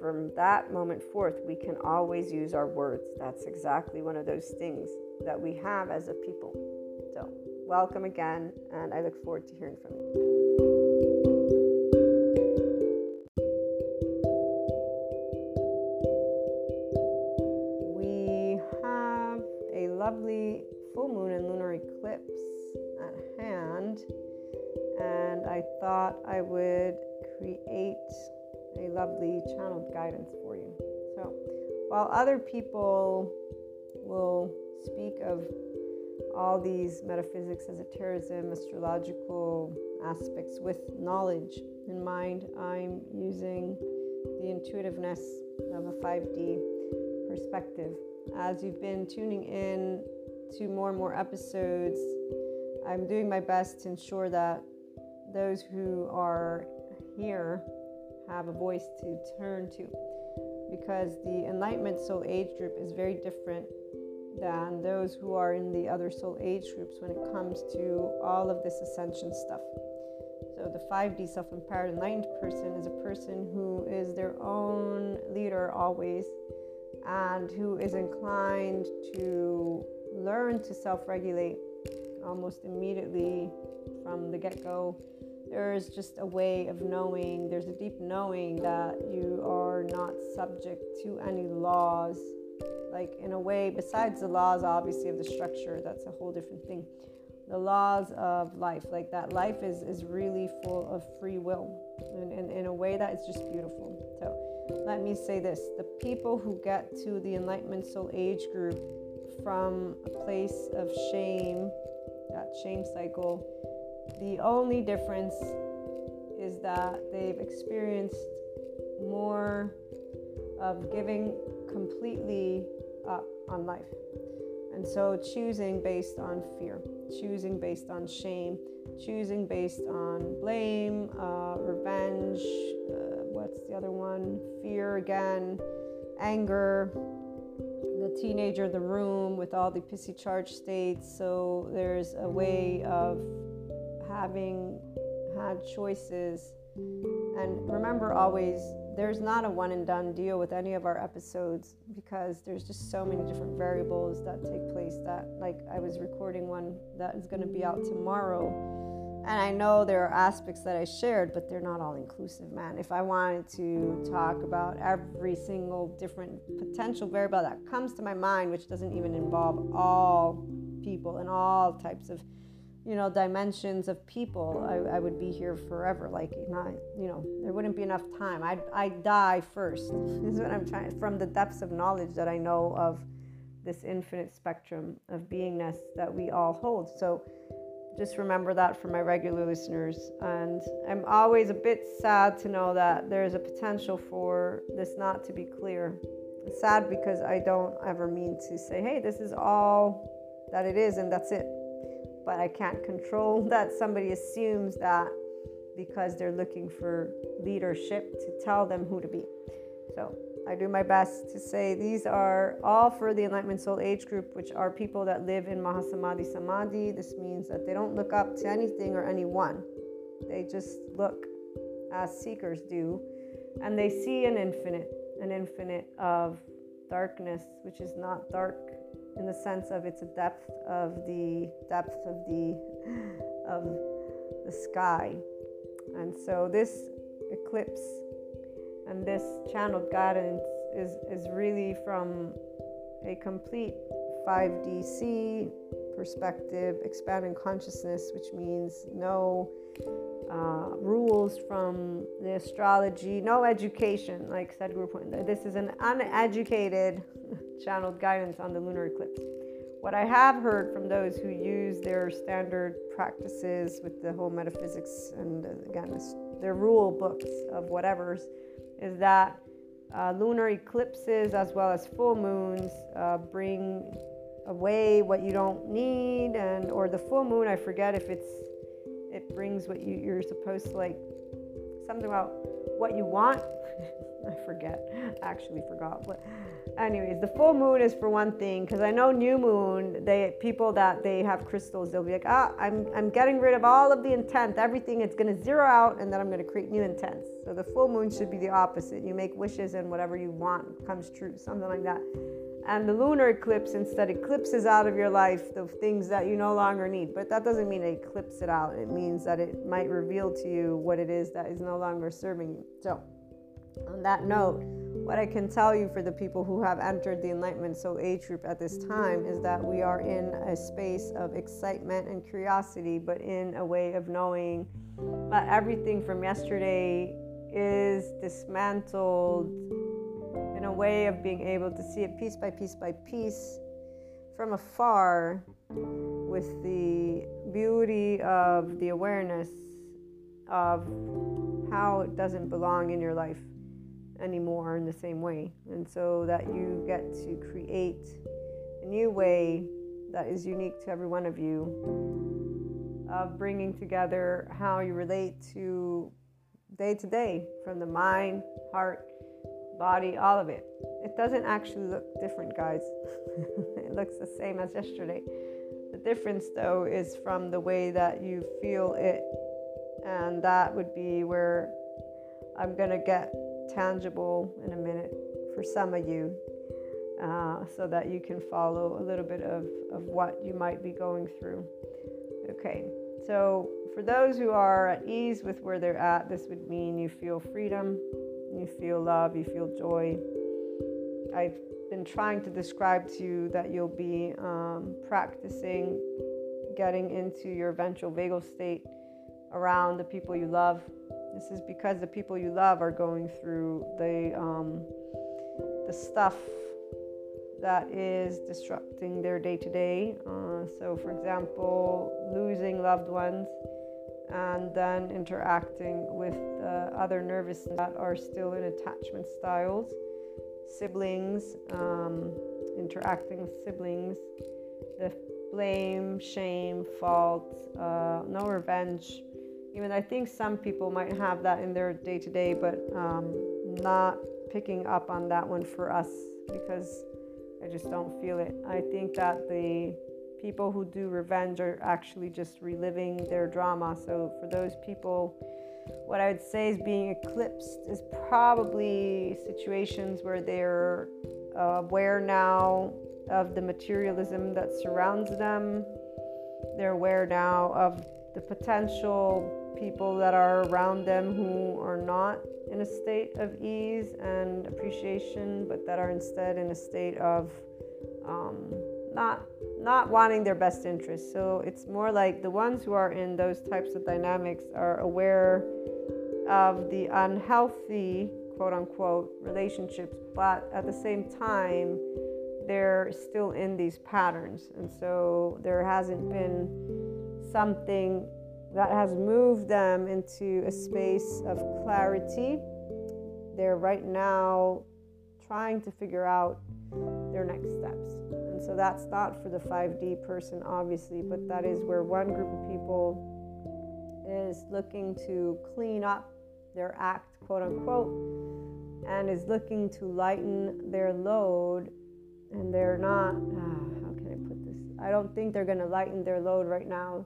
from that moment forth, we can always use our words. That's exactly one of those things that we have as a people. So, welcome again, and I look forward to hearing from you. We have a lovely full moon and lunar eclipse at hand, and I thought I would create a lovely channeled guidance for you. So, while other people will speak of all these metaphysics, esotericism, astrological aspects with knowledge in mind, I'm using the intuitiveness of a 5D perspective. As you've been tuning in to more and more episodes, I'm doing my best to ensure that those who are here have a voice to turn to because the Enlightenment Soul Age group is very different than those who are in the other soul age groups when it comes to all of this ascension stuff. So, the 5D self empowered enlightened person is a person who is their own leader always and who is inclined to learn to self regulate almost immediately from the get go. There's just a way of knowing, there's a deep knowing that you are not subject to any laws. Like, in a way, besides the laws, obviously, of the structure, that's a whole different thing. The laws of life, like that life is, is really full of free will and in, in a way that is just beautiful. So, let me say this the people who get to the Enlightenment Soul Age group from a place of shame, that shame cycle, the only difference is that they've experienced more of giving completely up on life. And so choosing based on fear, choosing based on shame, choosing based on blame, uh, revenge, uh, what's the other one? Fear again, anger, the teenager the room with all the pissy charge states. So there's a way of having had choices. And remember always, there's not a one and done deal with any of our episodes because there's just so many different variables that take place that like I was recording one that is going to be out tomorrow and I know there are aspects that I shared, but they're not all inclusive, man. If I wanted to talk about every single different potential variable that comes to my mind, which doesn't even involve all people and all types of, you know, dimensions of people, I, I would be here forever. Like, not, you know, there wouldn't be enough time. I'd, I'd die first. this is what I'm trying, from the depths of knowledge that I know of this infinite spectrum of beingness that we all hold. So, just remember that for my regular listeners. And I'm always a bit sad to know that there's a potential for this not to be clear. Sad because I don't ever mean to say, hey, this is all that it is and that's it. But I can't control that somebody assumes that because they're looking for leadership to tell them who to be. So I do my best to say these are all for the Enlightenment Soul Age group, which are people that live in Mahasamadhi Samadhi. This means that they don't look up to anything or anyone, they just look as seekers do, and they see an infinite, an infinite of darkness, which is not dark in the sense of it's a depth of the depth of the of the sky. And so this eclipse and this channeled guidance is, is really from a complete 5DC perspective, expanding consciousness, which means no uh, rules from the astrology, no education, like Sadhguru pointed. This is an uneducated channeled guidance on the lunar eclipse. What I have heard from those who use their standard practices with the whole metaphysics and again their rule books of whatever's is that uh, lunar eclipses as well as full moons uh, bring away what you don't need and or the full moon i forget if it's it brings what you, you're supposed to like something about what you want I forget, I actually forgot. But anyways, the full moon is for one thing because I know new moon. They people that they have crystals, they'll be like, ah, I'm I'm getting rid of all of the intent, everything. It's gonna zero out, and then I'm gonna create new intents. So the full moon should be the opposite. You make wishes, and whatever you want comes true, something like that. And the lunar eclipse instead eclipses out of your life the things that you no longer need. But that doesn't mean it eclipse it out. It means that it might reveal to you what it is that is no longer serving you. So on that note, what I can tell you for the people who have entered the Enlightenment Soul Age group at this time is that we are in a space of excitement and curiosity, but in a way of knowing that everything from yesterday is dismantled in a way of being able to see it piece by piece by piece from afar with the beauty of the awareness of how it doesn't belong in your life anymore in the same way. And so that you get to create a new way that is unique to every one of you of bringing together how you relate to day to day from the mind, heart, body, all of it. It doesn't actually look different, guys. it looks the same as yesterday. The difference, though, is from the way that you feel it. And that would be where I'm going to get tangible in a minute for some of you uh, so that you can follow a little bit of, of what you might be going through. Okay, so for those who are at ease with where they're at, this would mean you feel freedom, you feel love, you feel joy. I've been trying to describe to you that you'll be um, practicing getting into your ventral vagal state around the people you love. This is because the people you love are going through the um, the stuff that is disrupting their day to day. So, for example, losing loved ones and then interacting with uh, other nervous that are still in attachment styles, siblings, um, interacting with siblings, the blame, shame, fault, uh, no revenge. Even I think some people might have that in their day to day, but um, not picking up on that one for us because I just don't feel it. I think that the people who do revenge are actually just reliving their drama. So for those people, what I would say is being eclipsed is probably situations where they're aware now of the materialism that surrounds them. They're aware now of the potential people that are around them who are not in a state of ease and appreciation, but that are instead in a state of um, not not wanting their best interest. So it's more like the ones who are in those types of dynamics are aware of the unhealthy quote unquote relationships, but at the same time they're still in these patterns. And so there hasn't been something that has moved them into a space of clarity. They're right now trying to figure out their next steps. And so that's not for the 5D person, obviously, but that is where one group of people is looking to clean up their act, quote unquote, and is looking to lighten their load. And they're not, ah, how can I put this? I don't think they're going to lighten their load right now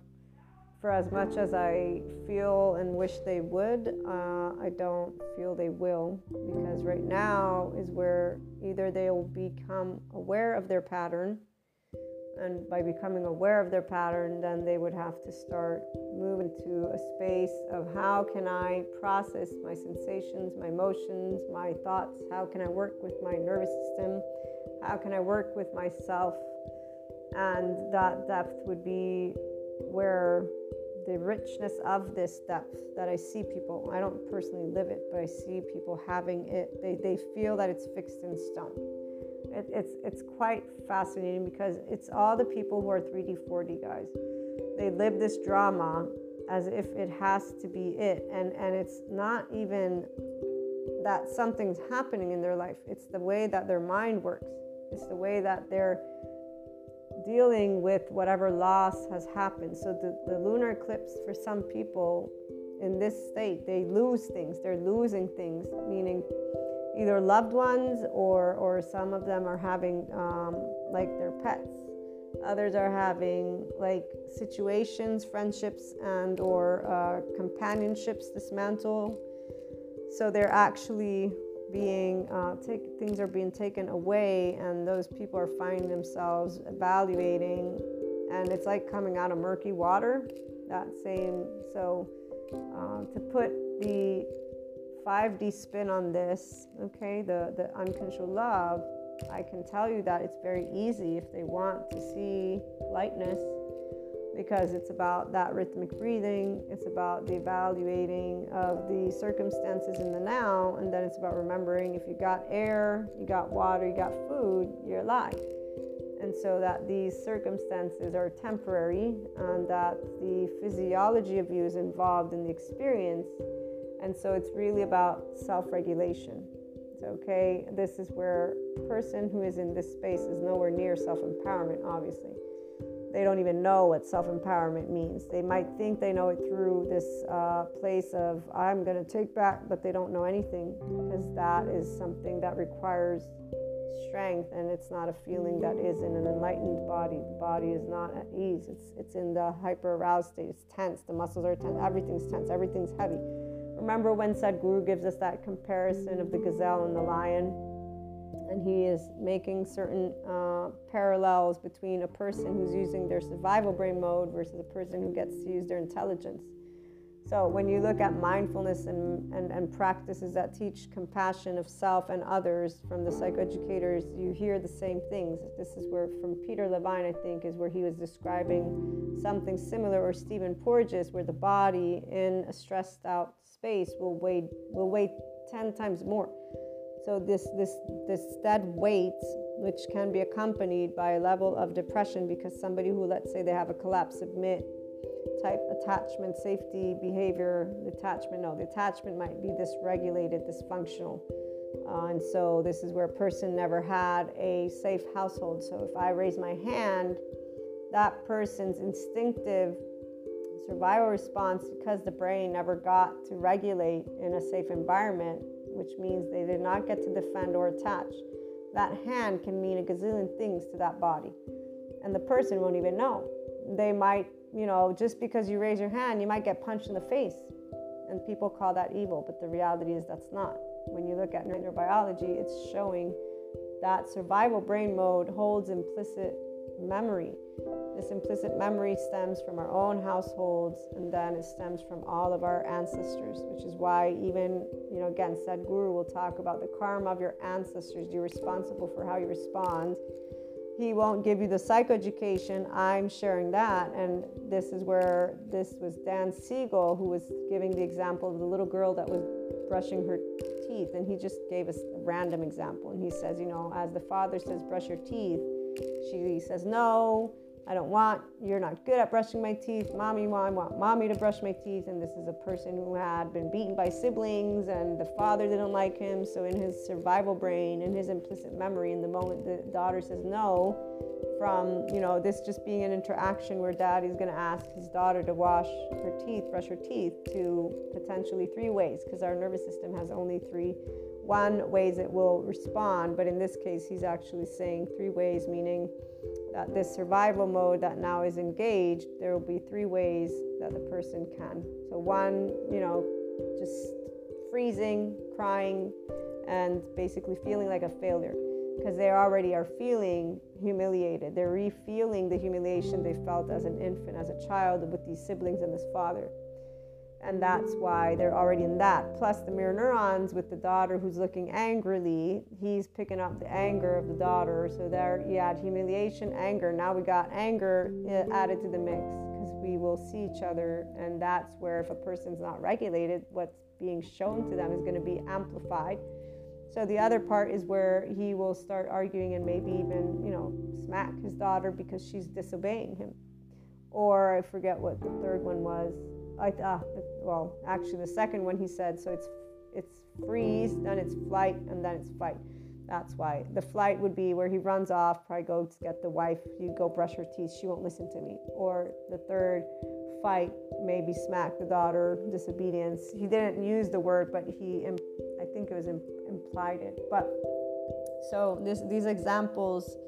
for as much as I feel and wish they would, uh, I don't feel they will because right now is where either they'll become aware of their pattern, and by becoming aware of their pattern, then they would have to start moving to a space of how can I process my sensations, my emotions, my thoughts, how can I work with my nervous system, how can I work with myself, and that depth would be where the richness of this depth that I see people, I don't personally live it, but I see people having it. They, they feel that it's fixed in stone. It, it's, it's quite fascinating because it's all the people who are 3D, 4D guys. They live this drama as if it has to be it. And, and it's not even that something's happening in their life, it's the way that their mind works, it's the way that they're dealing with whatever loss has happened. So the, the lunar eclipse for some people in this state, they lose things. They're losing things, meaning either loved ones or or some of them are having um, like their pets. Others are having like situations, friendships, and or uh, companionships dismantle. So they're actually being uh, take, things are being taken away and those people are finding themselves evaluating. And it's like coming out of murky water that same so uh, to put the 5D spin on this, okay, the, the uncontrolled love, I can tell you that it's very easy if they want to see lightness because it's about that rhythmic breathing, it's about the evaluating of the circumstances in the now, and then it's about remembering if you got air, you got water, you got food, you're alive. And so that these circumstances are temporary and that the physiology of you is involved in the experience. And so it's really about self regulation. It's okay. This is where a person who is in this space is nowhere near self empowerment, obviously they don't even know what self empowerment means. They might think they know it through this uh, place of, I'm going to take back, but they don't know anything because that is something that requires strength and it's not a feeling that is in an enlightened body. The body is not at ease, it's, it's in the hyper aroused state, it's tense, the muscles are tense, everything's tense, everything's heavy. Remember when Sadhguru gives us that comparison of the gazelle and the lion? And he is making certain uh, parallels between a person who's using their survival brain mode versus a person who gets to use their intelligence. So, when you look at mindfulness and, and, and practices that teach compassion of self and others from the psychoeducators, you hear the same things. This is where, from Peter Levine, I think, is where he was describing something similar, or Stephen Porges, where the body in a stressed out space will weigh, will weigh 10 times more. So this this this dead weight, which can be accompanied by a level of depression, because somebody who let's say they have a collapse submit type attachment safety behavior attachment no the attachment might be dysregulated dysfunctional. Uh, and so this is where a person never had a safe household. So if i raise my hand that person's instinctive survival response because the brain never got to regulate in a safe environment which means they did not get to defend or attach. That hand can mean a gazillion things to that body, and the person won't even know. They might, you know, just because you raise your hand, you might get punched in the face, and people call that evil, but the reality is that's not. When you look at neurobiology, it's showing that survival brain mode holds implicit memory. This implicit memory stems from our own households and then it stems from all of our ancestors, which is why, even, you know, again, Sadhguru will talk about the karma of your ancestors. You're responsible for how you respond. He won't give you the psychoeducation. I'm sharing that. And this is where this was Dan Siegel who was giving the example of the little girl that was brushing her teeth. And he just gave us a random example. And he says, you know, as the father says, brush your teeth she says, No, I don't want, you're not good at brushing my teeth. Mommy, I want mommy to brush my teeth. And this is a person who had been beaten by siblings and the father didn't like him. So, in his survival brain, in his implicit memory, in the moment the daughter says no, from you know this just being an interaction where daddy's going to ask his daughter to wash her teeth brush her teeth to potentially three ways because our nervous system has only three one ways it will respond, but in this case, he's actually saying three ways, meaning that this survival mode that now is engaged, there will be three ways that the person can. So, one, you know, just freezing, crying, and basically feeling like a failure because they already are feeling humiliated. They're re feeling the humiliation they felt as an infant, as a child, with these siblings and this father and that's why they're already in that. Plus, the mirror neurons with the daughter who's looking angrily, he's picking up the anger of the daughter. So there, you add humiliation, anger. Now we got anger uh, added to the mix because we will see each other, and that's where if a person's not regulated, what's being shown to them is going to be amplified. So the other part is where he will start arguing and maybe even, you know, smack his daughter because she's disobeying him. Or I forget what the third one was I, uh, well, actually, the second one he said, so it's it's freeze, then it's flight, and then it's fight. That's why the flight would be where he runs off, probably go to get the wife. You go brush her teeth. She won't listen to me. Or the third fight, maybe smack the daughter, disobedience. He didn't use the word, but he, I think it was implied it. But so this, these examples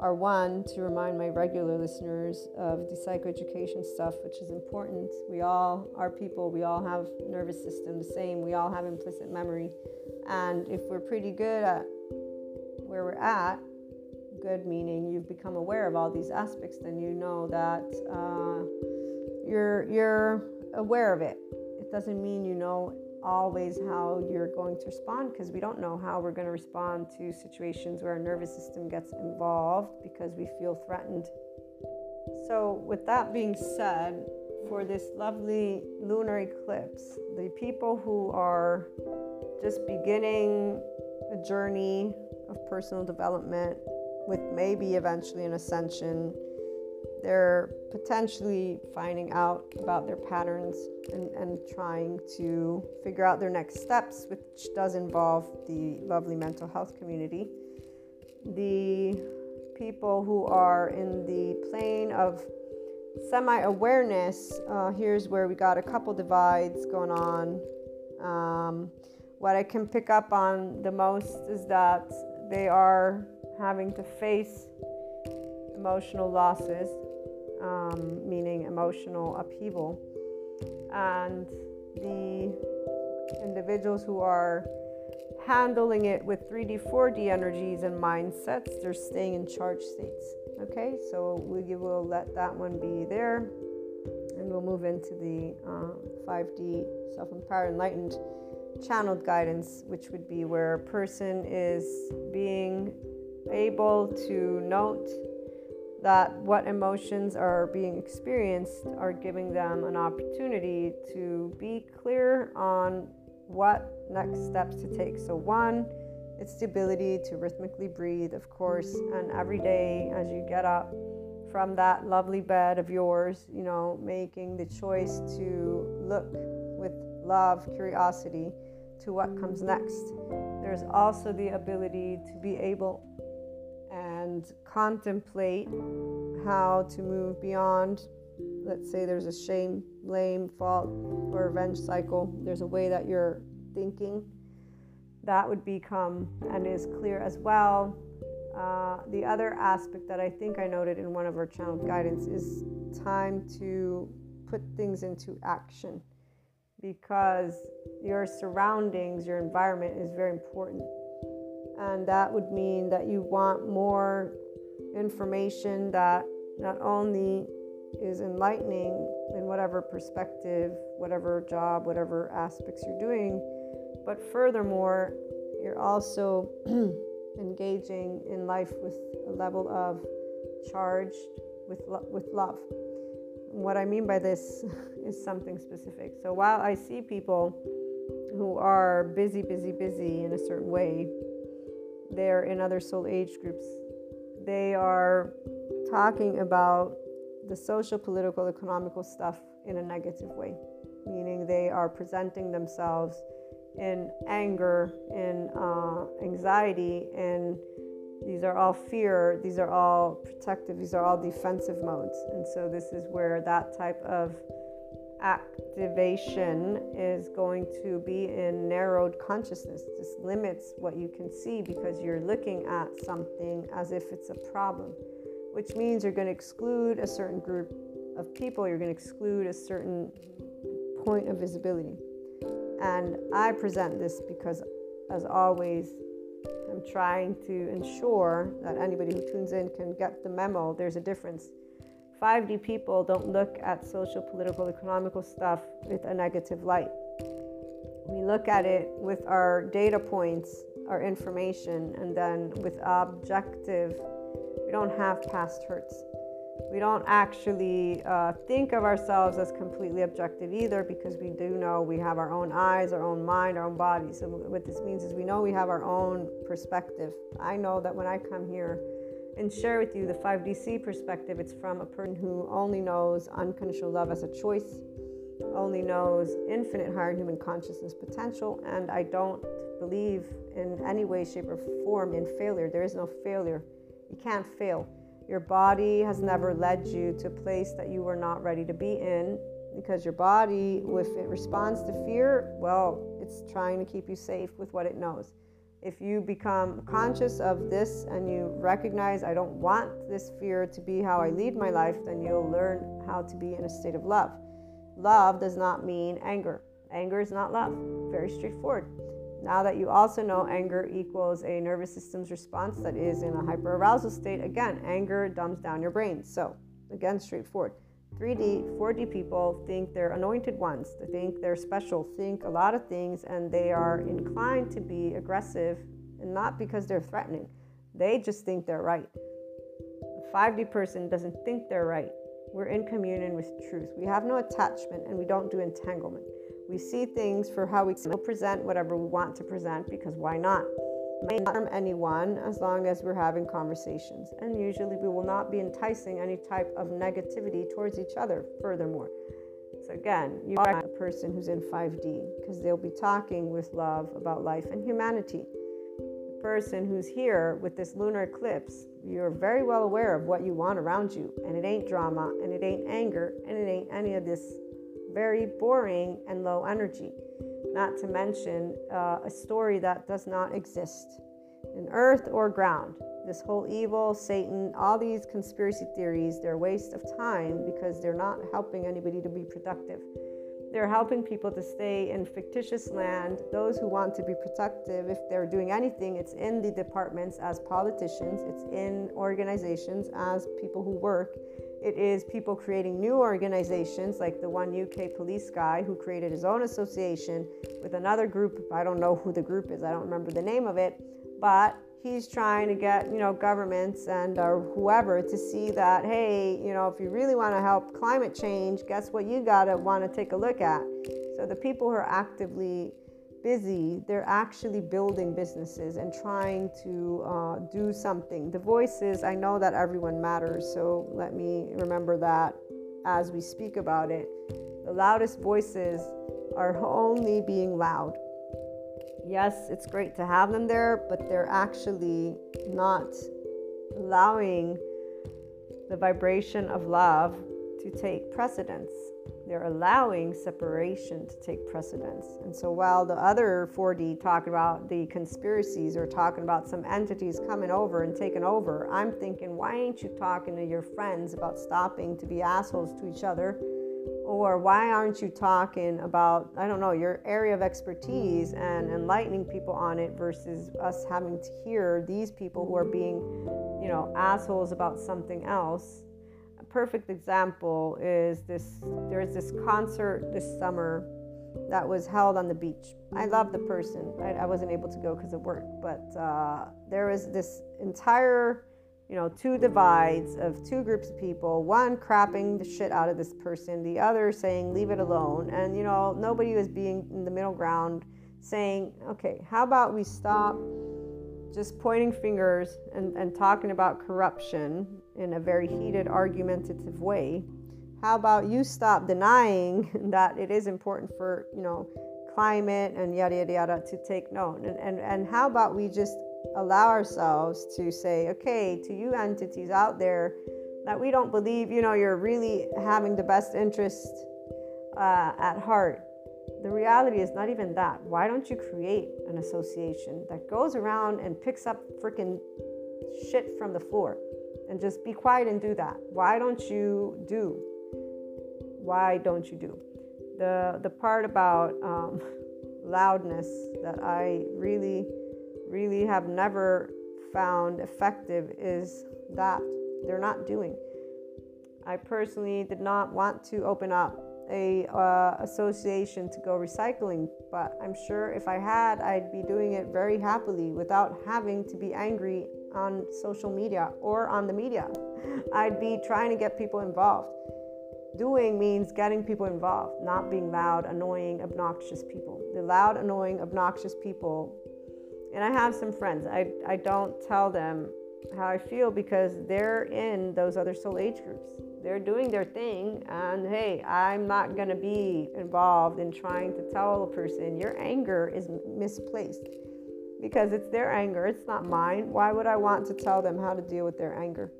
are one to remind my regular listeners of the psychoeducation stuff, which is important. We all are people, we all have nervous system the same, we all have implicit memory. And if we're pretty good at where we're at, good meaning you've become aware of all these aspects, then you know that uh, you're you're aware of it. It doesn't mean you know always how you're going to respond because we don't know how we're going to respond to situations where our nervous system gets involved because we feel threatened. So, with that being said, for this lovely lunar eclipse, the people who are just beginning a journey of personal development with maybe eventually an ascension they're potentially finding out about their patterns and, and trying to figure out their next steps, which does involve the lovely mental health community. The people who are in the plane of semi awareness, uh, here's where we got a couple divides going on. Um, what I can pick up on the most is that they are having to face emotional losses um, meaning emotional upheaval. And the individuals who are handling it with 3D, 4D energies and mindsets, they're staying in charge states. Okay, so we will let that one be there and we'll move into the uh, 5D self empowered enlightened channeled guidance, which would be where a person is being able to note that what emotions are being experienced are giving them an opportunity to be clear on what next steps to take. So, one, it's the ability to rhythmically breathe, of course, and every day as you get up from that lovely bed of yours, you know, making the choice to look with love, curiosity to what comes next. There's also the ability to be able and contemplate how to move beyond let's say there's a shame blame fault or revenge cycle there's a way that you're thinking that would become and is clear as well. Uh, the other aspect that i think i noted in one of our channel guidance is time to put things into action because your surroundings your environment is very important and that would mean that you want more information that not only is enlightening in whatever perspective, whatever job, whatever aspects you're doing, but furthermore, you're also engaging in life with a level of charge with, lo- with love. What I mean by this is something specific. So while I see people who are busy, busy, busy in a certain way, they're in other soul age groups. They are talking about the social, political, economical stuff in a negative way, meaning they are presenting themselves in anger, in uh, anxiety, and these are all fear, these are all protective, these are all defensive modes. And so, this is where that type of activation is going to be in narrowed consciousness. This limits what you can see because you're looking at something as if it's a problem, which means you're going to exclude a certain group of people, you're going to exclude a certain point of visibility. And I present this because, as always, I'm trying to ensure that anybody who tunes in can get the memo. There's a difference 5D people don't look at social, political, economical stuff with a negative light. We look at it with our data points, our information, and then with objective, we don't have past hurts. We don't actually uh, think of ourselves as completely objective either because we do know we have our own eyes, our own mind, our own body. So, what this means is we know we have our own perspective. I know that when I come here, and share with you the 5DC perspective. It's from a person who only knows unconditional love as a choice, only knows infinite higher human consciousness potential, and I don't believe in any way, shape, or form in failure. There is no failure. You can't fail. Your body has never led you to a place that you were not ready to be in because your body, if it responds to fear, well, it's trying to keep you safe with what it knows. If you become conscious of this and you recognize, I don't want this fear to be how I lead my life, then you'll learn how to be in a state of love. Love does not mean anger. Anger is not love. Very straightforward. Now that you also know anger equals a nervous system's response that is in a hyperarousal state, again, anger dumbs down your brain. So, again, straightforward. 3D, 4D people think they're anointed ones, they think they're special, think a lot of things, and they are inclined to be aggressive, and not because they're threatening. They just think they're right. A 5D person doesn't think they're right. We're in communion with truth. We have no attachment and we don't do entanglement. We see things for how we can present whatever we want to present because why not? May not harm anyone as long as we're having conversations. And usually we will not be enticing any type of negativity towards each other, furthermore. So, again, you are a person who's in 5D because they'll be talking with love about life and humanity. The person who's here with this lunar eclipse, you're very well aware of what you want around you, and it ain't drama, and it ain't anger, and it ain't any of this very boring and low energy not to mention uh, a story that does not exist in earth or ground. This whole evil, Satan, all these conspiracy theories, they're a waste of time because they're not helping anybody to be productive. They're helping people to stay in fictitious land. Those who want to be productive, if they're doing anything, it's in the departments as politicians, it's in organizations as people who work it is people creating new organizations, like the one UK police guy who created his own association with another group. I don't know who the group is, I don't remember the name of it, but he's trying to get you know governments and or whoever to see that hey you know if you really want to help climate change guess what you gotta want to take a look at so the people who are actively busy, they're actually building businesses and trying to uh, do something. The voices, I know that everyone matters, so let me remember that as we speak about it. The loudest voices are only being loud. Yes, it's great to have them there, but they're actually not allowing the vibration of love to take precedence they're allowing separation to take precedence. And so while the other 4D talking about the conspiracies or talking about some entities coming over and taking over, I'm thinking, why ain't you talking to your friends about stopping to be assholes to each other? Or why aren't you talking about, I don't know, your area of expertise and enlightening people on it versus us having to hear these people who are being, you know, assholes about something else perfect example is this there's this concert this summer that was held on the beach. I love the person. I, I wasn't able to go because of work, but uh, there was this entire, you know, two divides of two groups of people. One crapping the shit out of this person, the other saying leave it alone, and you know nobody was being in the middle ground, saying, okay, how about we stop just pointing fingers and, and talking about corruption in a very heated, argumentative way. How about you stop denying that it is important for, you know, climate and yada yada yada to take note? And, and, and how about we just allow ourselves to say, okay, to you entities out there that we don't believe, you know, you're really having the best interest uh, at heart the reality is not even that. Why don't you create an association that goes around and picks up freaking shit from the floor and just be quiet and do that? Why don't you do? Why don't you do? The the part about um, loudness that I really, really have never found effective is that they're not doing. I personally did not want to open up a uh, association to go recycling but i'm sure if i had i'd be doing it very happily without having to be angry on social media or on the media. I'd be trying to get people involved. Doing means getting people involved not being loud annoying obnoxious people. The loud annoying obnoxious people and i have some friends. I, I don't tell them how i feel because they're in those other soul age groups. They're doing their thing and hey i'm not to be involved in trying to tell a person your anger is misplaced because it's their anger. It's not mine. Why would i want to tell them how to deal with their anger?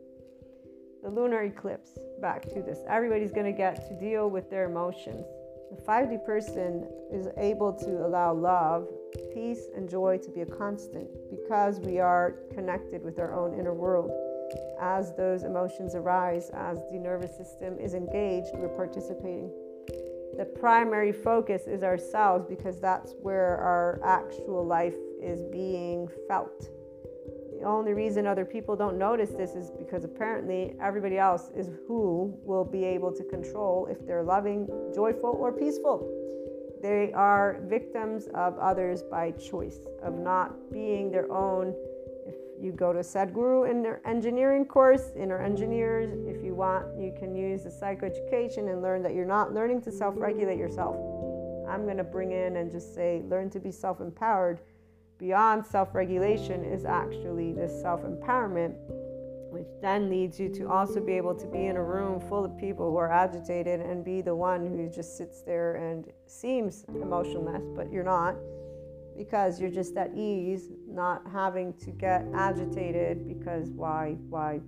The lunar eclipse back to this. Everybody's going to get to deal with their emotions. The 5d person is able to allow love peace and joy to be a constant because we are connected with our own inner world. As those emotions arise, as the nervous system is engaged, we're participating. The primary focus is ourselves because that's where our actual life is being felt. The only reason other people don't notice this is because apparently everybody else is who will be able to control if they're loving, joyful, or peaceful. They are victims of others by choice, of not being their own. If you go to Sadhguru in their engineering course, inner engineers, if you want, you can use the psychoeducation and learn that you're not learning to self regulate yourself. I'm going to bring in and just say, learn to be self empowered beyond self regulation is actually this self empowerment, which then leads you to also be able to be in a room full of people who are agitated and be the one who just sits there and seems emotionless, but you're not because you're just at ease, not having to get agitated because why, why,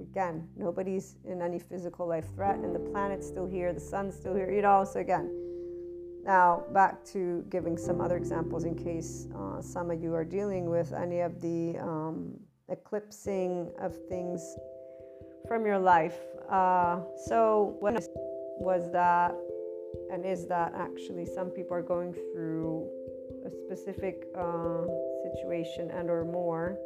again, nobody's in any physical life threat and the planet's still here, the sun's still here, you know, so again, now, back to giving some other examples in case uh, some of you are dealing with any of the um, eclipsing of things from your life. Uh, so, what was that, and is that actually some people are going through a specific uh, situation and or more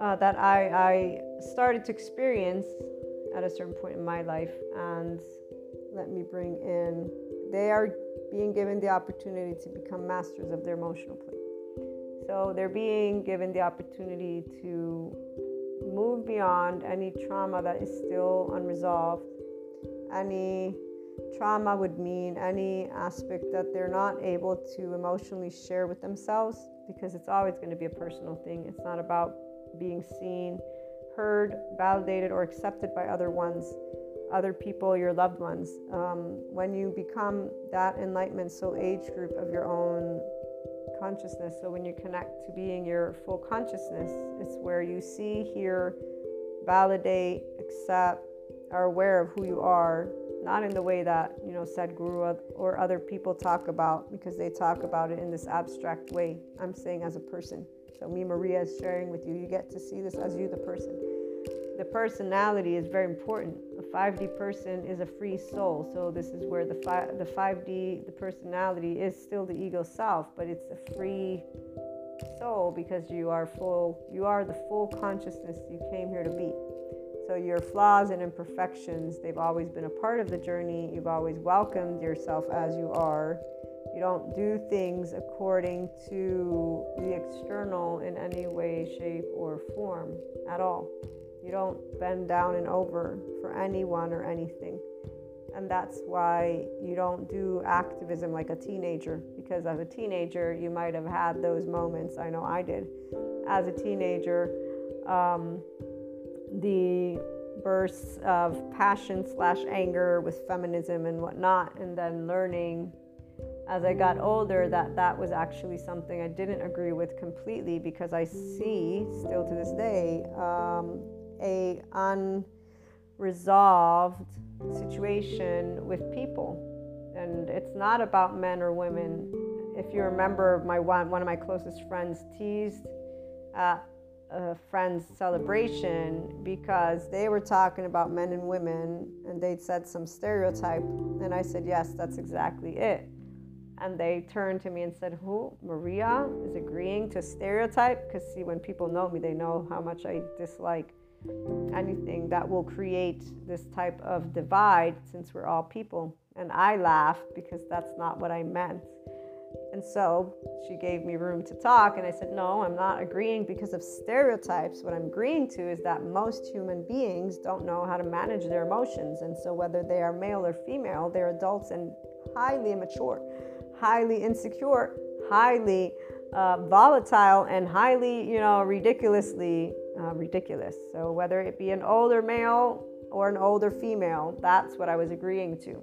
uh, that I, I started to experience at a certain point in my life, and let me bring in they are being given the opportunity to become masters of their emotional plate. So they're being given the opportunity to move beyond any trauma that is still unresolved. Any trauma would mean any aspect that they're not able to emotionally share with themselves because it's always going to be a personal thing. It's not about being seen, heard, validated, or accepted by other ones other people, your loved ones. Um, when you become that enlightenment soul age group of your own consciousness, so when you connect to being your full consciousness, it's where you see, hear, validate, accept, are aware of who you are, not in the way that you know Sadhguru or other people talk about, because they talk about it in this abstract way. I'm saying as a person. So me, Maria, is sharing with you. You get to see this as you, the person the personality is very important. A 5D person is a free soul. So this is where the fi- the 5D, the personality is still the ego self, but it's a free soul because you are full you are the full consciousness you came here to be. So your flaws and imperfections, they've always been a part of the journey. You've always welcomed yourself as you are. You don't do things according to the external in any way, shape, or form at all. You don't bend down and over for anyone or anything. And that's why you don't do activism like a teenager, because as a teenager, you might have had those moments. I know I did. As a teenager, um, the bursts of passion slash anger with feminism and whatnot, and then learning as I got older that that was actually something I didn't agree with completely because I see still to this day um, a unresolved situation with people. And it's not about men or women. If you remember my one, one of my closest friends teased at a friend's celebration because they were talking about men and women and they'd said some stereotype. And i said yes that's exactly it. And they turned to me and said who maria is agreeing to stereotype? Because see when people know me they know how much i dislike anything that will create this type of divide since we're all people. And I laughed because that's not what I meant. And so she gave me room to talk, and I said, No, I'm not agreeing because of stereotypes. What I'm agreeing to is that most human beings don't know how to manage their emotions. And so, whether they are male or female, they're adults and highly immature, highly insecure, highly uh, volatile, and highly, you know, ridiculously uh, ridiculous. So, whether it be an older male or an older female, that's what I was agreeing to.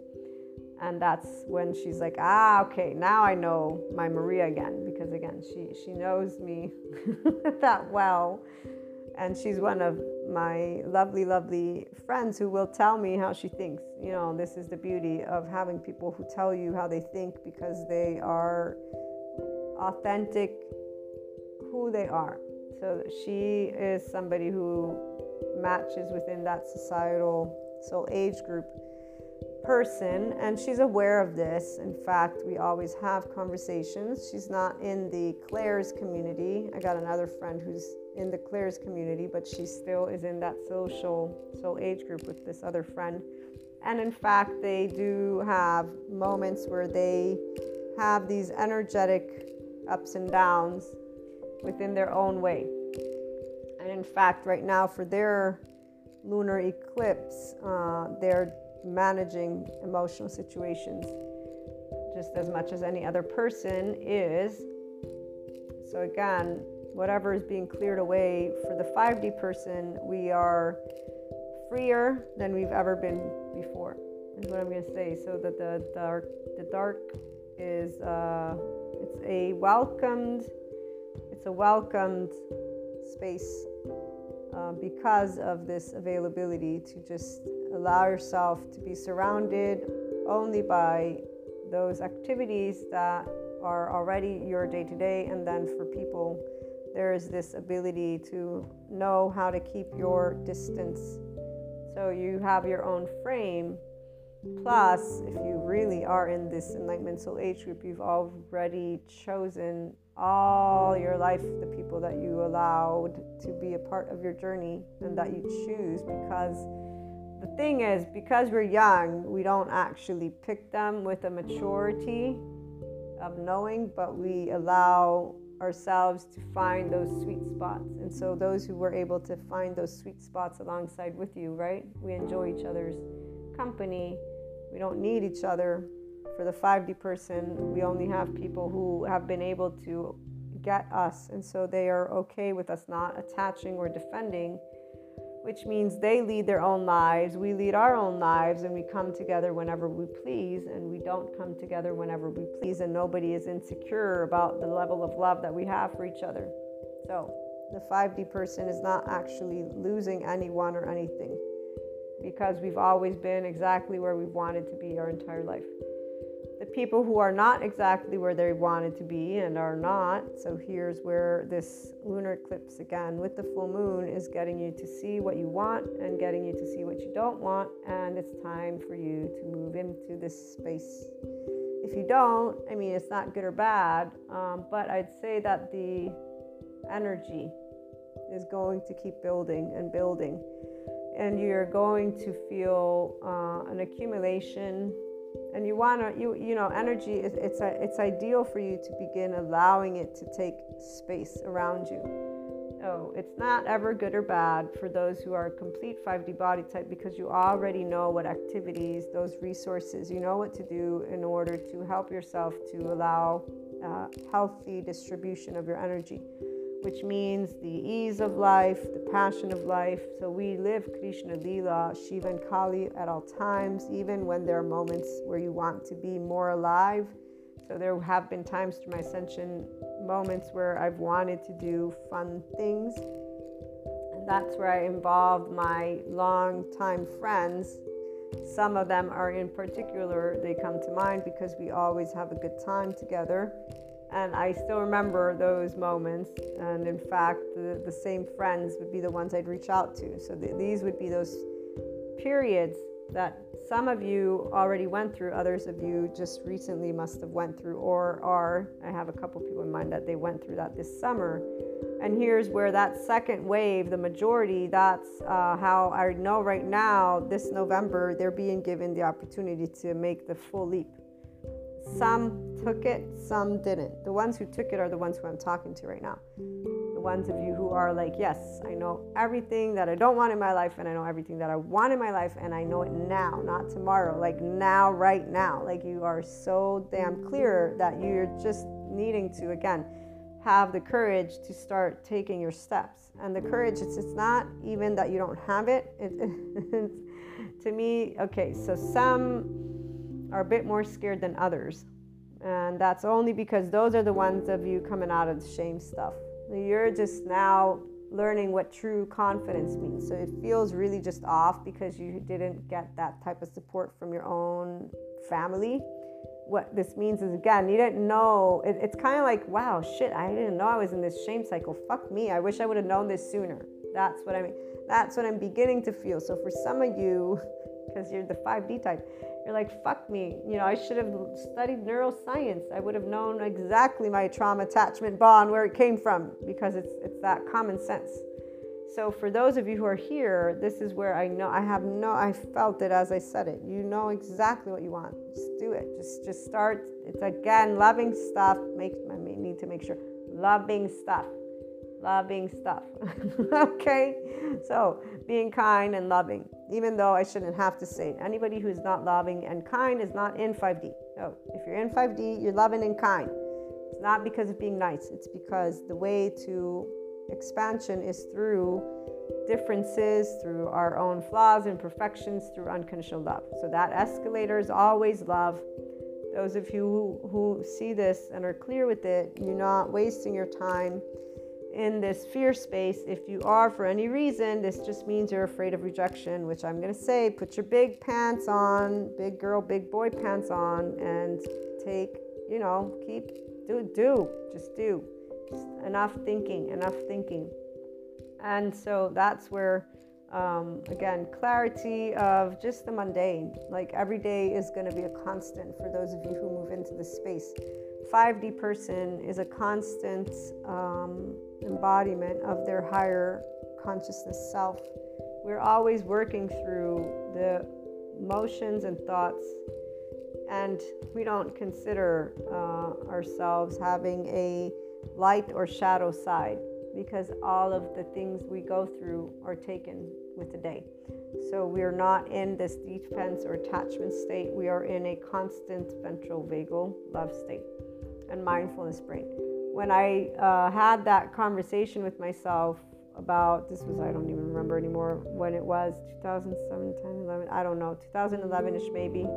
And that's when she's like, ah, okay, now I know my Maria again, because again, she, she knows me that well. And she's one of my lovely, lovely friends who will tell me how she thinks. You know, this is the beauty of having people who tell you how they think because they are authentic who they are so she is somebody who matches within that societal soul age group person and she's aware of this. In fact we always have conversations. She's not in the claire's community. I got another friend who's in the Claire's community, but she still is in that social soul age group with this other friend. And in fact, they do have moments where they have these energetic ups and downs within their own way. And in fact, right now, for their lunar eclipse, uh, they're managing emotional situations just as much as any other person is. So, again, whatever is being cleared away for the 5D person, we are freer than we've ever been before. Is what I'm going to say. So that the dark, the dark is uh, it's a welcomed, it's a welcomed space uh, because of this availability to just allow yourself to be surrounded only by those activities that are already your day to day, and then for people, there is this ability to know how to keep your distance. So you have your own frame. Plus, if you really are in this enlightenment soul age group, you've already chosen all your life the people that you allowed to be a part of your journey and that you choose because the thing is, because we're young, we don't actually pick them with a maturity of knowing, but we allow ourselves to find those sweet spots. And so, those who were able to find those sweet spots alongside with you, right? We enjoy each other's company. We don't need each other. For the 5D person, we only have people who have been able to get us. And so, they are okay with us not attaching or defending which means they lead their own lives, we lead our own lives, and we come together whenever we please, and we don't come together whenever we please, and nobody is insecure about the level of love that we have for each other. So, the 5D person is not actually losing anyone or anything because we've always been exactly where we've wanted to be our entire life the people who are not exactly where they wanted to be and are not. So here's where this lunar eclipse again with the full moon is getting you to see what you want and getting you to see what you don't want. And it's time for you to move into this space. If you don't, I mean, it's not good or bad, um, but I'd say that the energy is going to keep building and building. And you're going to feel uh, an accumulation and you want to you you know energy is it's a, it's ideal for you to begin allowing it to take space around you. Oh it's not ever good or bad for those who are complete 5d body type because you already know what activities those resources you know what to do in order to help yourself to allow uh, healthy distribution of your energy which means the ease of life, the passion of life. So we live Krishna Lila, Shiva and Kali at all times, even when there are moments where you want to be more alive. So there have been times through my ascension moments where I've wanted to do fun things. And that's where I involved my longtime friends. Some of them are in particular, they come to mind because we always have a good time together and I still remember those moments. And in fact, the, the same friends would be the ones I'd reach out to. So the, these would be those periods that some of you already went through, others of you just recently must have went through or are. I have a couple people in mind that they went through that this summer. And here's where that second wave, the majority, that's uh, how I know right now, this November, they're being given the opportunity to make the full leap some took it, some didn't. The ones who took it are the ones who I'm talking to right now. The ones of you who are like, yes, I know everything that I don't want in my life, and I know everything that I want in my life, and I know it now, not tomorrow, like now, right now. Like you are so damn clear that you're just needing to, again, have the courage to start taking your steps. And the courage, it's, it's not even that you don't have it. it to me, okay, so some are a bit more scared than others. And that's only because those are the ones of you coming out of the shame stuff. You're just now learning what true confidence means. So it feels really just off because you didn't get that type of support from your own family. What this means is, again, you didn't know. It, it's kind of like, wow, shit, I didn't know I was in this shame cycle. Fuck me. I wish I would have known this sooner. That's what I mean. That's what I'm beginning to feel. So for some of you, because you're the 5D type. You're like, fuck me. You know, I should have studied neuroscience. I would have known exactly my trauma attachment bond, where it came from, because it's, it's that common sense. So for those of you who are here, this is where I know I have no I felt it as I said it. You know exactly what you want. Just do it. Just just start. It's again loving stuff. Make I need to make sure loving stuff. Loving stuff. okay? So being kind and loving. Even though I shouldn't have to say it. Anybody who's not loving and kind is not in 5D. No. If you're in 5D, you're loving and kind. It's not because of being nice. It's because the way to expansion is through differences, through our own flaws and imperfections, through unconditional love. So that escalator is always love. Those of you who, who see this and are clear with it, you're not wasting your time in this fear space. If you are for any reason, this just means you're afraid of rejection, which I'm going to say put your big pants on, big girl, big boy pants on, and take, you know, keep, do, do, just do enough thinking, enough thinking. And so that's where, um, again, clarity of just the mundane. Like every day is going to be a constant for those of you who move into this space. 5D person is a constant um, embodiment of their higher consciousness self. We're always working through the emotions and thoughts, and we don't consider uh, ourselves having a light or shadow side because all of the things we go through are taken with the day. So we are not in this defense or attachment state. We are in a constant ventral vagal love state and mindfulness brain. When I uh, had that conversation with myself about this was I don't even remember anymore when it was 2007, 10, 11, I don't know, 2011 ish maybe.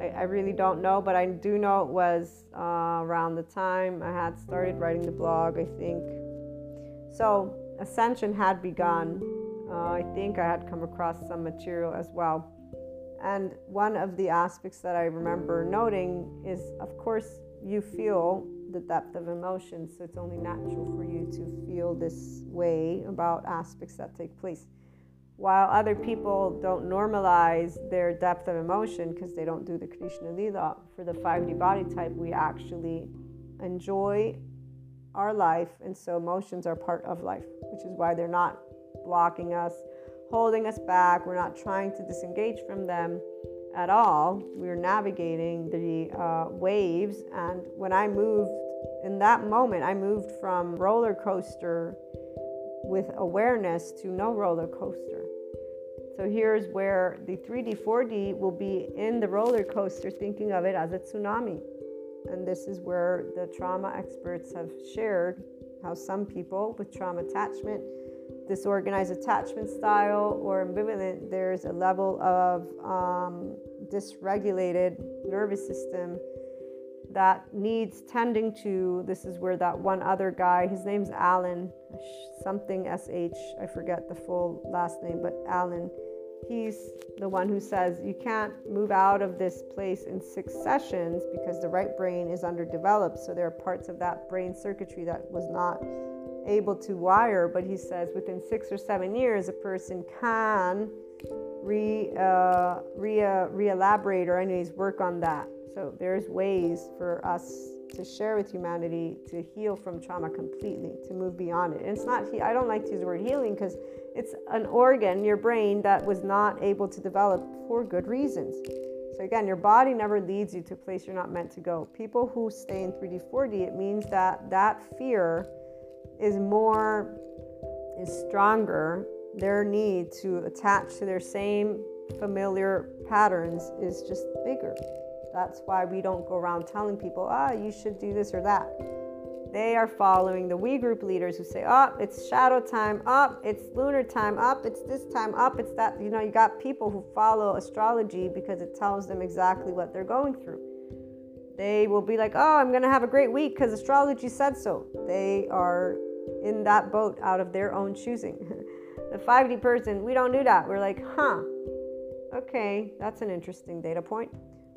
I, I really don't know, but I do know it was uh, around the time I had started writing the blog, I think. So, Ascension had begun. Uh, I think I had come across some material as well. And one of the aspects that I remember noting is, of course, you feel the depth of emotion, so it's only natural for you to feel this way about aspects that take place while other people don't normalize their depth of emotion because they don't do the Krishna Lila, for the 5D body type, we actually enjoy our life, and so emotions are part of life, which is why they're not blocking us, holding us back. We're not trying to disengage from them at all. We're navigating the uh, waves, and when I moved in that moment, I moved from roller coaster with awareness to no roller coaster. So here's where the 3D, 4D will be in the roller coaster, thinking of it as a tsunami. And this is where the trauma experts have shared how some people with trauma attachment, disorganized attachment style, or ambivalent, there's a level of um, dysregulated nervous system that needs tending to. This is where that one other guy, his name's Alan, something SH, I forget the full last name, but Alan he's the one who says you can't move out of this place in six sessions because the right brain is underdeveloped. So there are parts of that brain circuitry that was not able to wire. But he says within six or seven years, a person can re uh, re uh, re-elaborate or anyways work on that. So there's ways for us to share with humanity to heal from trauma completely, to move beyond it. And it's not, I don't like to use the word healing because it's an organ, your brain, that was not able to develop for good reasons. So again, your body never leads you to a place you're not meant to go. People who stay in 3D, 4D, it means that that fear is more, is stronger. Their need to attach to their same familiar patterns is just bigger. That's why we don't go around telling people, ah, you should do this or that. They are following the we group leaders who say, oh, it's shadow time, up, oh, it's lunar time, up, oh, it's this time, up, it's that. You know, you got people who follow astrology because it tells them exactly what they're going through. They will be like, oh, I'm going to have a great week because astrology said so. They are in that boat out of their own choosing. the 5D person, we don't do that. We're like, huh, okay, that's an interesting data point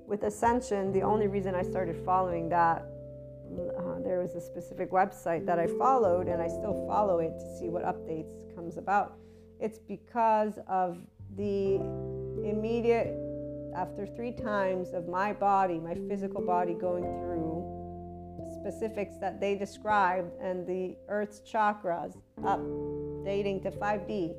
with Ascension, the only reason I started following that, uh, there was a specific website that I followed, and I still follow it to see what updates comes about. It's because of the immediate after three times of my body, my physical body going through specifics that they described and the earth's chakras up dating to 5D.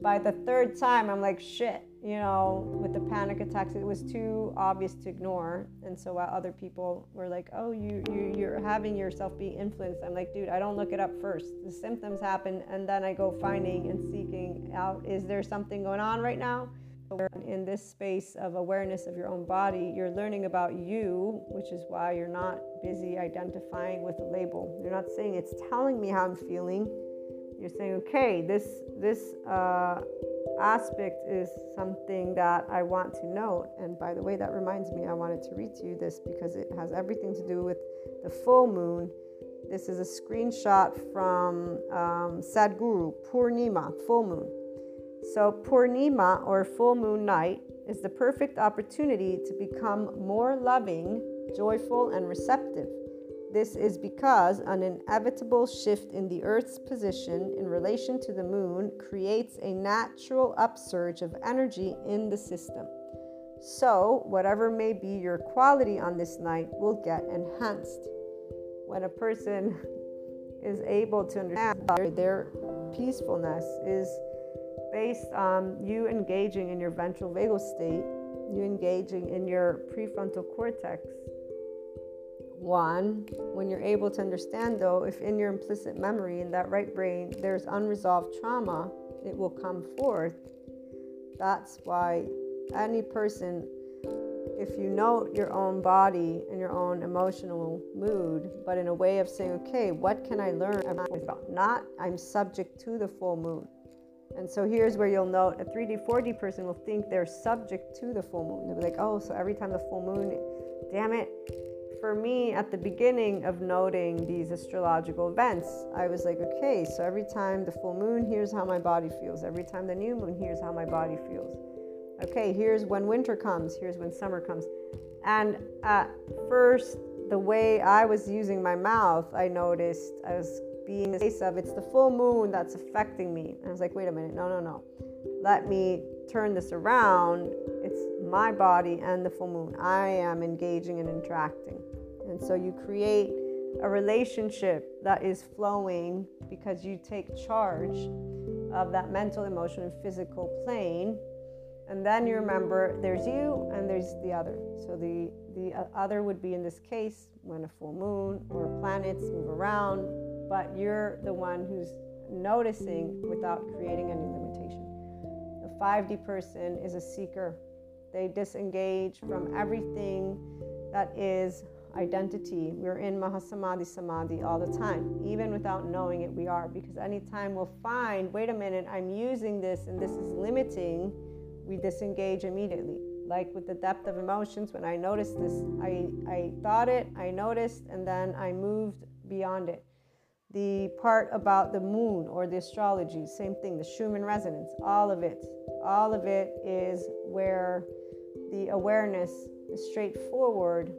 By the third time, I'm like, shit, you know, with the panic attacks, it was too obvious to ignore. And so while other people were like, oh, you, you, you're having yourself be influenced, I'm like, dude, I don't look it up first. The symptoms happen, and then I go finding and seeking out, is there something going on right now? In this space of awareness of your own body, you're learning about you, which is why you're not busy identifying with a label. You're not saying it's telling me how I'm feeling. You're saying, okay, this this uh, aspect is something that I want to note. And by the way, that reminds me, I wanted to read to you this because it has everything to do with the full moon. This is a screenshot from um, Sadhguru Purnima, full moon. So, Purnima or full moon night is the perfect opportunity to become more loving, joyful, and receptive. This is because an inevitable shift in the Earth's position in relation to the moon creates a natural upsurge of energy in the system. So, whatever may be your quality on this night will get enhanced. When a person is able to understand their peacefulness is based on you engaging in your ventral vagal state, you engaging in your prefrontal cortex. One, when you're able to understand, though, if in your implicit memory in that right brain there's unresolved trauma, it will come forth. That's why any person, if you note your own body and your own emotional mood, but in a way of saying, okay, what can I learn about? Not, I'm subject to the full moon. And so here's where you'll note a 3D, 4D person will think they're subject to the full moon. They'll be like, oh, so every time the full moon, damn it. For me, at the beginning of noting these astrological events, I was like, okay, so every time the full moon, here's how my body feels. Every time the new moon, here's how my body feels. Okay, here's when winter comes, here's when summer comes. And at first, the way I was using my mouth, I noticed I was being the case of it's the full moon that's affecting me. And I was like, wait a minute, no, no, no. Let me turn this around. It's my body and the full moon. I am engaging and interacting. And so you create a relationship that is flowing because you take charge of that mental, emotional, and physical plane. And then you remember there's you and there's the other. So the, the other would be in this case when a full moon or planets move around, but you're the one who's noticing without creating any limitation. The 5D person is a seeker. They disengage from everything that is identity. We're in Mahasamadhi Samadhi all the time. Even without knowing it, we are. Because anytime we'll find, wait a minute, I'm using this and this is limiting, we disengage immediately. Like with the depth of emotions, when I noticed this, I, I thought it, I noticed, and then I moved beyond it the part about the moon or the astrology, same thing, the Schumann resonance, all of it, all of it is where the awareness is straightforward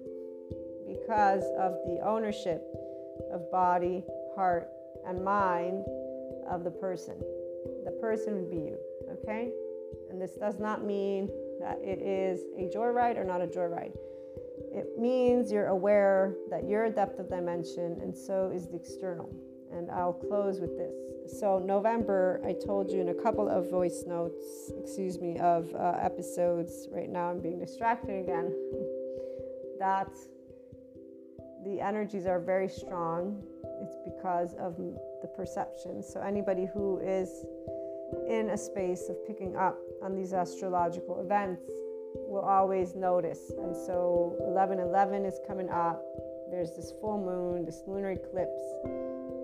because of the ownership of body, heart, and mind of the person. The person would be you, okay? And this does not mean that it is a joyride or not a joyride. It means you're aware that you're a depth of dimension, and so is the external. And I'll close with this. So, November, I told you in a couple of voice notes, excuse me, of uh, episodes. Right now, I'm being distracted again. that the energies are very strong. It's because of the perception. So, anybody who is in a space of picking up on these astrological events will always notice. And so 1111 is coming up. There's this full moon, this lunar eclipse.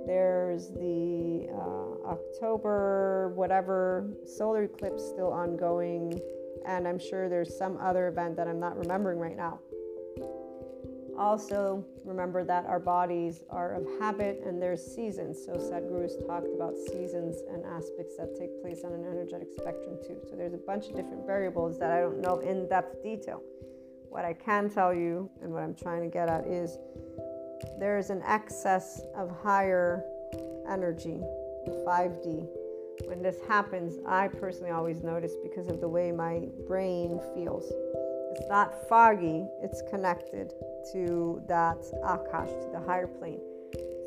There's the uh, October, whatever, solar eclipse still ongoing. And I'm sure there's some other event that I'm not remembering right now. Also, remember that our bodies are of habit and there's seasons. So, Sadhguru's talked about seasons and aspects that take place on an energetic spectrum, too. So, there's a bunch of different variables that I don't know in depth detail. What I can tell you and what I'm trying to get at is there is an excess of higher energy, 5D, when this happens, I personally always notice because of the way my brain feels. It's not foggy, it's connected to that akash, to the higher plane.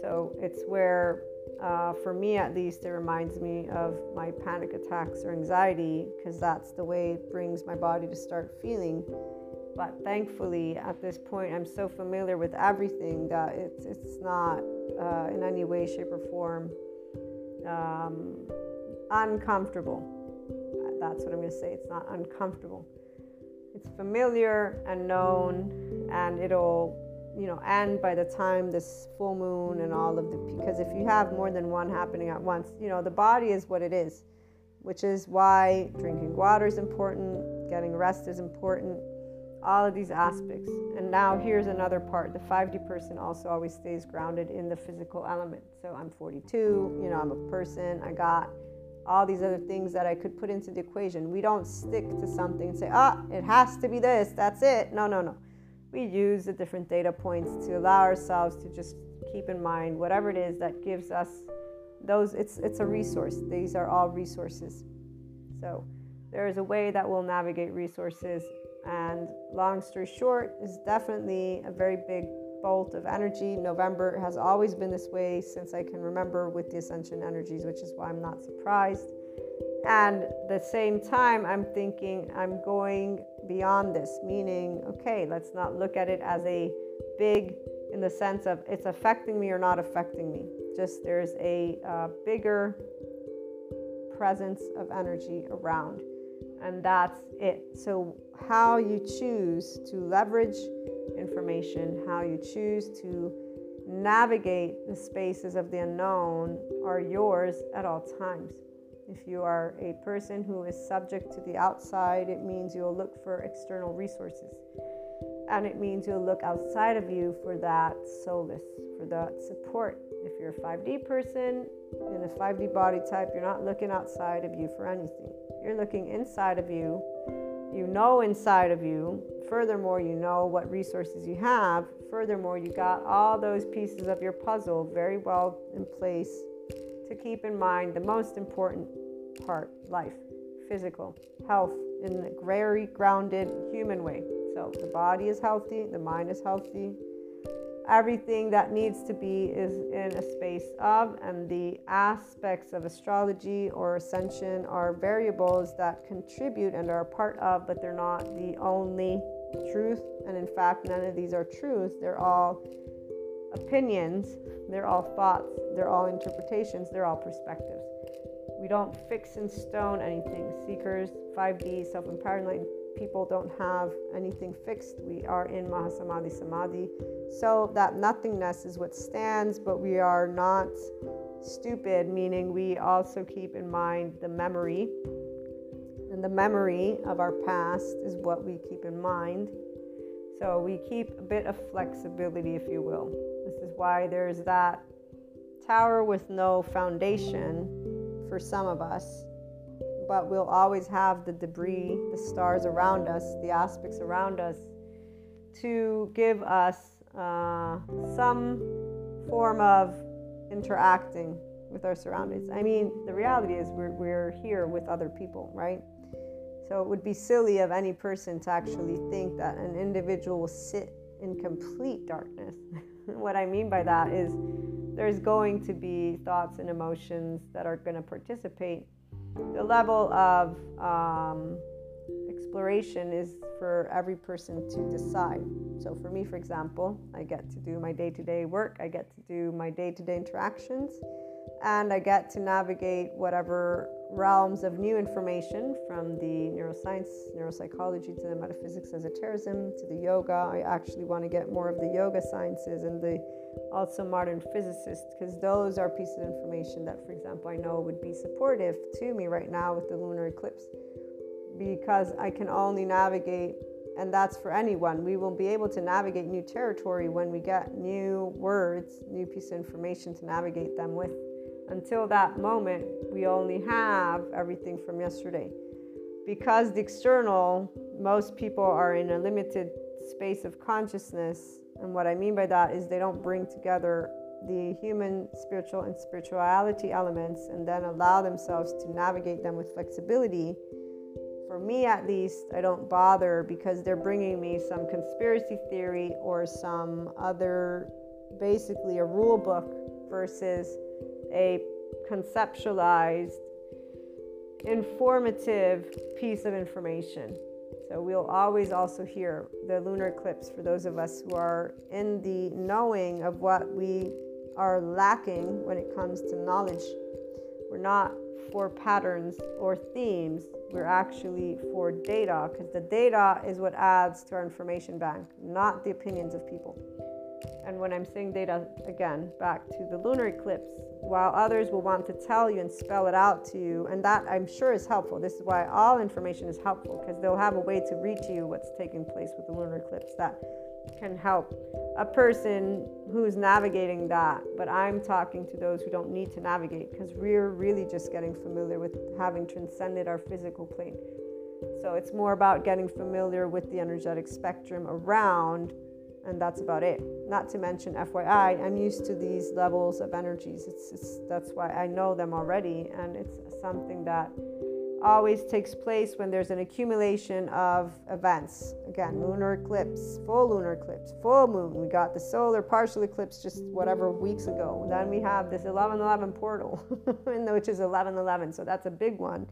So it's where, uh, for me at least, it reminds me of my panic attacks or anxiety because that's the way it brings my body to start feeling. But thankfully, at this point, I'm so familiar with everything that it's, it's not uh, in any way, shape, or form um, uncomfortable. That's what I'm going to say. It's not uncomfortable. It's familiar and known, and it'll, you know, end by the time this full moon and all of the. Because if you have more than one happening at once, you know, the body is what it is, which is why drinking water is important, getting rest is important, all of these aspects. And now here's another part. The 5D person also always stays grounded in the physical element. So I'm 42, you know, I'm a person, I got all these other things that I could put into the equation. We don't stick to something and say, ah, it has to be this, that's it. No, no, no. We use the different data points to allow ourselves to just keep in mind whatever it is that gives us those it's it's a resource. These are all resources. So there is a way that we'll navigate resources and long story short is definitely a very big bolt of energy. November has always been this way since I can remember with the ascension energies, which is why I'm not surprised. And the same time, I'm thinking I'm going beyond this, meaning, okay, let's not look at it as a big, in the sense of it's affecting me or not affecting me. Just there's a uh, bigger presence of energy around, and that's it. So, how you choose to leverage information, how you choose to navigate the spaces of the unknown are yours at all times. If you are a person who is subject to the outside, it means you'll look for external resources. And it means you'll look outside of you for that solace, for that support. If you're a 5D person in a 5D body type, you're not looking outside of you for anything. You're looking inside of you you know inside of you. Furthermore, you know what resources you have. Furthermore, you got all those pieces of your puzzle very well in place to keep in mind the most important part life, physical, health in a very grounded human way. So the body is healthy, the mind is healthy, everything that needs to be is in a space of, and the aspects of astrology or ascension are variables that contribute and are a part of, but they're not the only truth. And in fact, none of these are truths, They're all opinions, they're all thoughts, they're all interpretations, they're all perspectives. We don't fix in stone anything. Seekers, 5D, self empowerment people don't have anything fixed. We are in Mahasamadhi Samadhi. So that nothingness is what stands, but we are not stupid, meaning we also keep in mind the memory. And the memory of our past is what we keep in mind. So we keep a bit of flexibility, if you will. This is why there's that tower with no foundation for some of us but we'll always have the debris, the stars around us, the aspects around us to give us uh, some form of interacting with our surroundings. I mean, the reality is we're, we're here with other people, right? So it would be silly of any person to actually think that an individual will sit in complete darkness. what I mean by that is there's going to be thoughts and emotions that are going to participate the level of um, exploration is for every person to decide. So, for me, for example, I get to do my day to day work, I get to do my day to day interactions, and I get to navigate whatever realms of new information from the neuroscience, neuropsychology to the metaphysics, esotericism to the yoga. I actually want to get more of the yoga sciences and the also modern physicists, because those are pieces of information that, for example, I know would be supportive to me right now with the lunar eclipse, because I can only navigate, and that's for anyone. We will be able to navigate new territory when we get new words, new piece of information to navigate them with. Until that moment, we only have everything from yesterday. Because the external, most people are in a limited space of consciousness and what I mean by that is they don't bring together the human spiritual and spirituality elements and then allow themselves to navigate them with flexibility for me at least, I don't bother because they're bringing me some conspiracy theory or some other, basically a rule book versus a conceptualized, informative piece of information. So we'll always also hear the lunar eclipse for those of us who are in the knowing of what we are lacking when it comes to knowledge. We're not for patterns or themes, we're actually for data because the data is what adds to our information bank, not the opinions of people. And when I'm saying data, again, back to the lunar eclipse, while others will want to tell you and spell it out to you, and that I'm sure is helpful. This is why all information is helpful because they'll have a way to read to you what's taking place with the lunar eclipse. That can help a person who's navigating that. But I'm talking to those who don't need to navigate because we're really just getting familiar with having transcended our physical plane. So it's more about getting familiar with the energetic spectrum around, and that's about it. Not to mention, FYI, I'm used to these levels of energies. It's, it's that's why I know them already, and it's something that always takes place when there's an accumulation of events. Again, lunar eclipse, full lunar eclipse, full moon. We got the solar partial eclipse just whatever weeks ago. Then we have this 1111 portal, which is 1111, so that's a big one.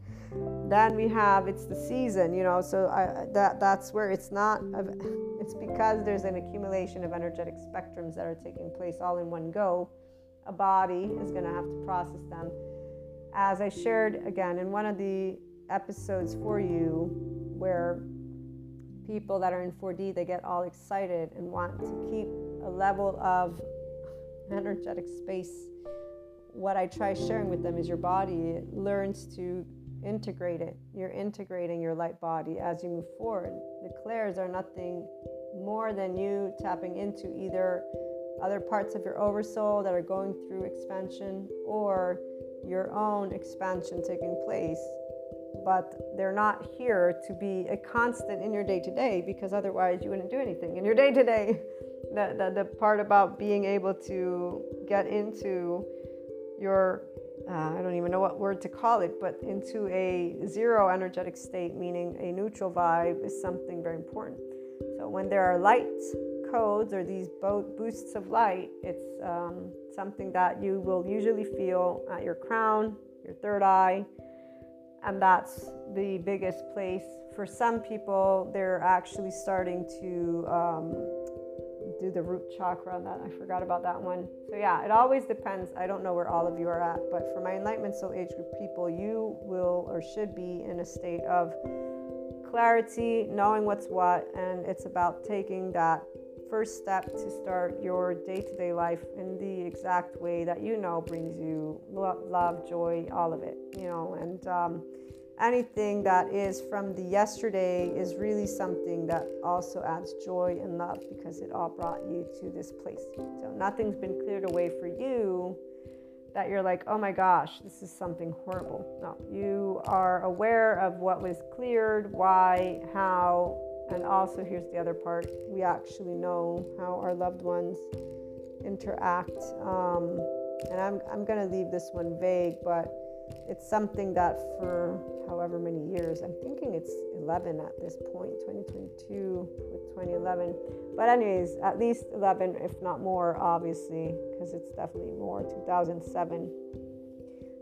Then we have it's the season, you know, so I, that that's where it's not. It's because there's an accumulation of energetic spectrums that are taking place all in one go. A body is going to have to process them as I shared again in one of the episodes for you, where people that are in 4D they get all excited and want to keep a level of energetic space. What I try sharing with them is your body learns to integrate it. You're integrating your light body as you move forward. The clairs are nothing more than you tapping into either other parts of your oversoul that are going through expansion or your own expansion taking place, but they're not here to be a constant in your day to day because otherwise you wouldn't do anything in your day to day. The, the, part about being able to get into your uh, I don't even know what word to call it, but into a zero energetic state, meaning a neutral vibe, is something very important. So when there are light codes or these boosts of light, it's um, something that you will usually feel at your crown, your third eye, and that's the biggest place. For some people, they're actually starting to um, do the root chakra. That I forgot about that one. So yeah, it always depends. I don't know where all of you are at, but for my Enlightenment Soul Age group people, you will or should be in a state of clarity, knowing what's what, and it's about taking that first step to start your day to day life in the exact way that you know brings you love, joy, all of it, you know, and um, anything that is from the yesterday is really something that also adds joy and love because it all brought you to this place. So nothing's been cleared away for you that you're like, oh my gosh, this is something horrible. No, you are aware of what was cleared, why, how, and also, here's the other part we actually know how our loved ones interact. Um, and I'm, I'm going to leave this one vague, but it's something that for however many years, I'm thinking it's 11 at this point, 2022 with 2011. But, anyways, at least 11, if not more, obviously, because it's definitely more, 2007,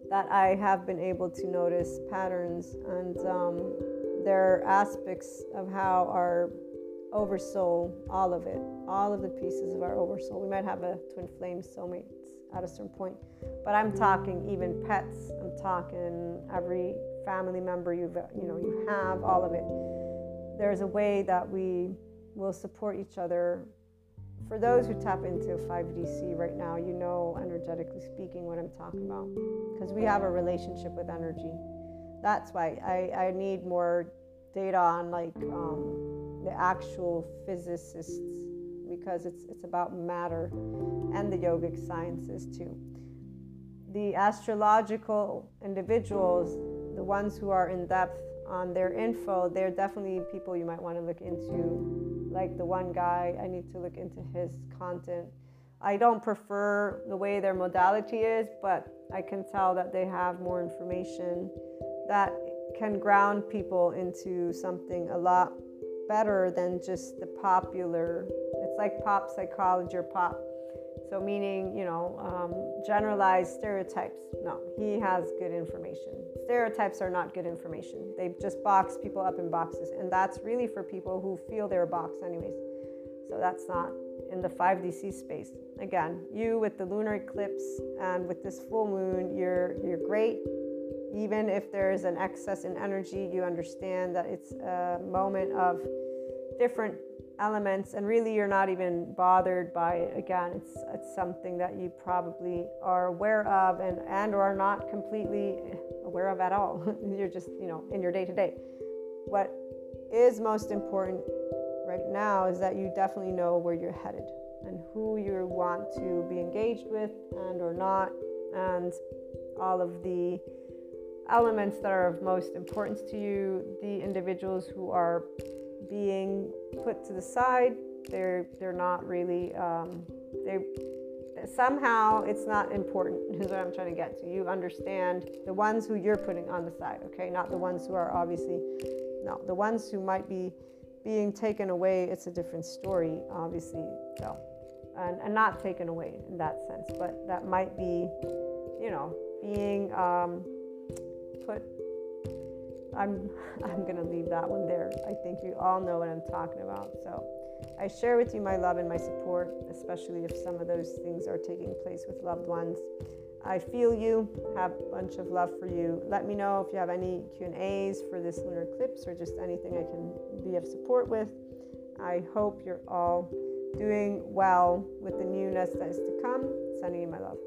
that I have been able to notice patterns and um, there are aspects of how our oversoul, all of it, all of the pieces of our oversoul. We might have a twin flame soulmate at a certain point, but I'm talking even pets. I'm talking every family member you've you know you have all of it. There's a way that we will support each other. For those who tap into 5DC right now, you know energetically speaking what I'm talking about because we have a relationship with energy that's why I, I need more data on like um, the actual physicists because it's it's about matter and the yogic sciences too. The astrological individuals, the ones who are in depth on their info, they're definitely people you might want to look into. Like the one guy, I need to look into his content I don't prefer the way their modality is, but I can tell that they have more information that can ground people into something a lot better than just the popular. Like pop psychology or pop. So, meaning, you know, um, generalized stereotypes. No, he has good information. Stereotypes are not good information. They just box people up in boxes. And that's really for people who feel they're boxed, anyways. So, that's not in the 5DC space. Again, you with the lunar eclipse and with this full moon, you're you're great. Even if there is an excess in energy, you understand that it's a moment of different elements and really you're not even bothered by it. Again it's it's something that you probably are aware of and and or are not completely aware of at all. You're just you know in your day to day what is most important right now is that you definitely know where you're headed and who you want to be engaged with and or not and all of the elements that are of most importance to you the individuals who are being put to the side they're they're not really um, they somehow it's not important is what i'm trying to get to you understand the ones who you're putting on the side okay not the ones who are obviously no the ones who might be being taken away it's a different story obviously so and, and not taken away in that sense, but that might be, you know, being um, put. I'm I'm gonna leave that one there. I think you all know what I'm talking about. So I share with you my love and my support, especially if some of those things are taking place with loved ones. I feel you, have a bunch of love for you. Let me know if you have any Q&As for this lunar eclipse or just anything I can be of support with. I hope you're all doing well with the newness that is to come. Sending you my love.